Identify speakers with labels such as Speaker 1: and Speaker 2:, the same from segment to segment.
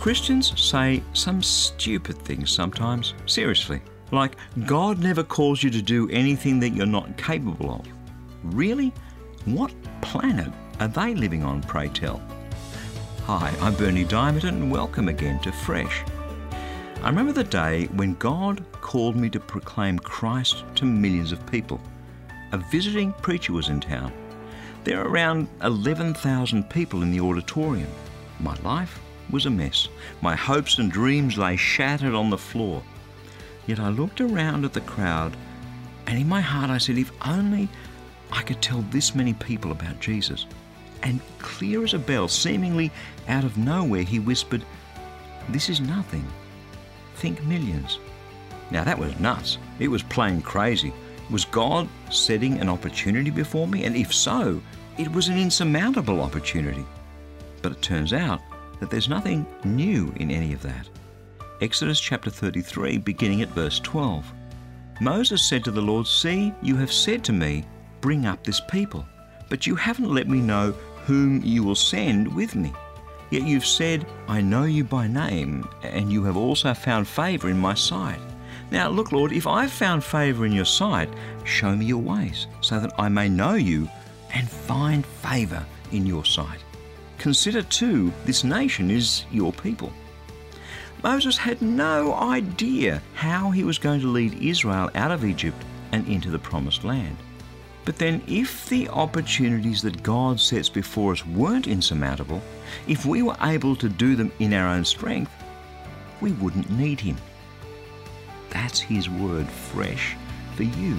Speaker 1: Christians say some stupid things sometimes, seriously. Like, God never calls you to do anything that you're not capable of. Really? What planet are they living on, pray tell? Hi, I'm Bernie Dymet, and welcome again to Fresh. I remember the day when God called me to proclaim Christ to millions of people. A visiting preacher was in town. There are around 11,000 people in the auditorium. My life was a mess. My hopes and dreams lay shattered on the floor. Yet I looked around at the crowd, and in my heart I said, if only I could tell this many people about Jesus. And clear as a bell, seemingly out of nowhere, he whispered, This is nothing. Think millions. Now that was nuts. It was plain crazy. Was God setting an opportunity before me? And if so, it was an insurmountable opportunity. But it turns out that there's nothing new in any of that. Exodus chapter 33, beginning at verse 12. Moses said to the Lord, See, you have said to me, Bring up this people, but you haven't let me know whom you will send with me. Yet you've said, I know you by name, and you have also found favour in my sight. Now, look, Lord, if I've found favour in your sight, show me your ways, so that I may know you and find favour in your sight. Consider, too, this nation is your people. Moses had no idea how he was going to lead Israel out of Egypt and into the promised land. But then, if the opportunities that God sets before us weren't insurmountable, if we were able to do them in our own strength, we wouldn't need Him. That's His word fresh for you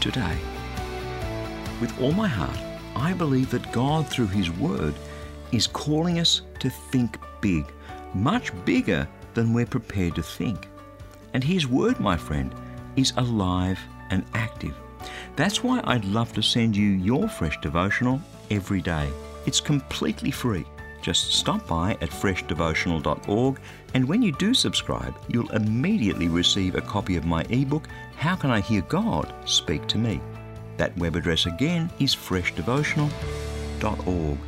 Speaker 1: today. With all my heart, I believe that God, through His word, is calling us to think big, much bigger than we're prepared to think. And His word, my friend, is alive and active. That's why I'd love to send you your fresh devotional every day. It's completely free. Just stop by at freshdevotional.org, and when you do subscribe, you'll immediately receive a copy of my ebook, How Can I Hear God Speak to Me? That web address again is freshdevotional.org.